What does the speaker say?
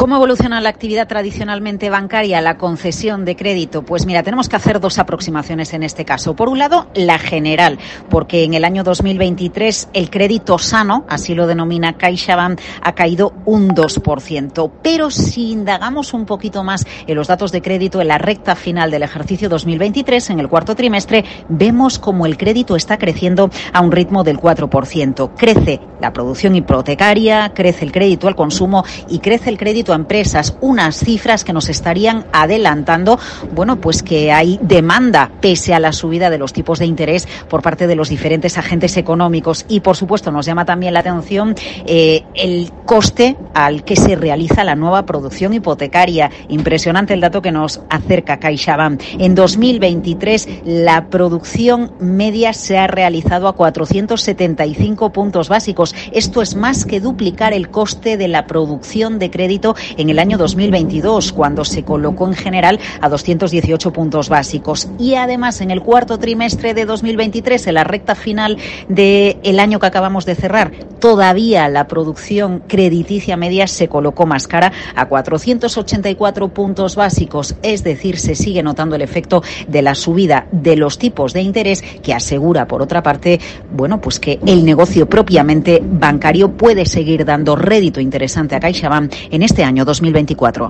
¿Cómo evoluciona la actividad tradicionalmente bancaria, la concesión de crédito? Pues mira, tenemos que hacer dos aproximaciones en este caso. Por un lado, la general, porque en el año 2023 el crédito sano, así lo denomina CaixaBank, ha caído un 2%. Pero si indagamos un poquito más en los datos de crédito en la recta final del ejercicio 2023, en el cuarto trimestre, vemos como el crédito está creciendo a un ritmo del 4%. Crece la producción hipotecaria, crece el crédito al consumo y crece el crédito empresas, unas cifras que nos estarían adelantando, bueno, pues que hay demanda pese a la subida de los tipos de interés por parte de los diferentes agentes económicos y, por supuesto, nos llama también la atención eh, el coste al que se realiza la nueva producción hipotecaria. Impresionante el dato que nos acerca CaixaBank. En 2023 la producción media se ha realizado a 475 puntos básicos. Esto es más que duplicar el coste de la producción de crédito en el año 2022, cuando se colocó en general a 218 puntos básicos. Y además, en el cuarto trimestre de 2023, en la recta final del año que acabamos de cerrar, todavía la producción crediticia media se colocó más cara a 484 puntos básicos. Es decir, se sigue notando el efecto de la subida de los tipos de interés que asegura, por otra parte, bueno, pues que el negocio propiamente bancario puede seguir dando rédito interesante a CaixaBank en este año 2024.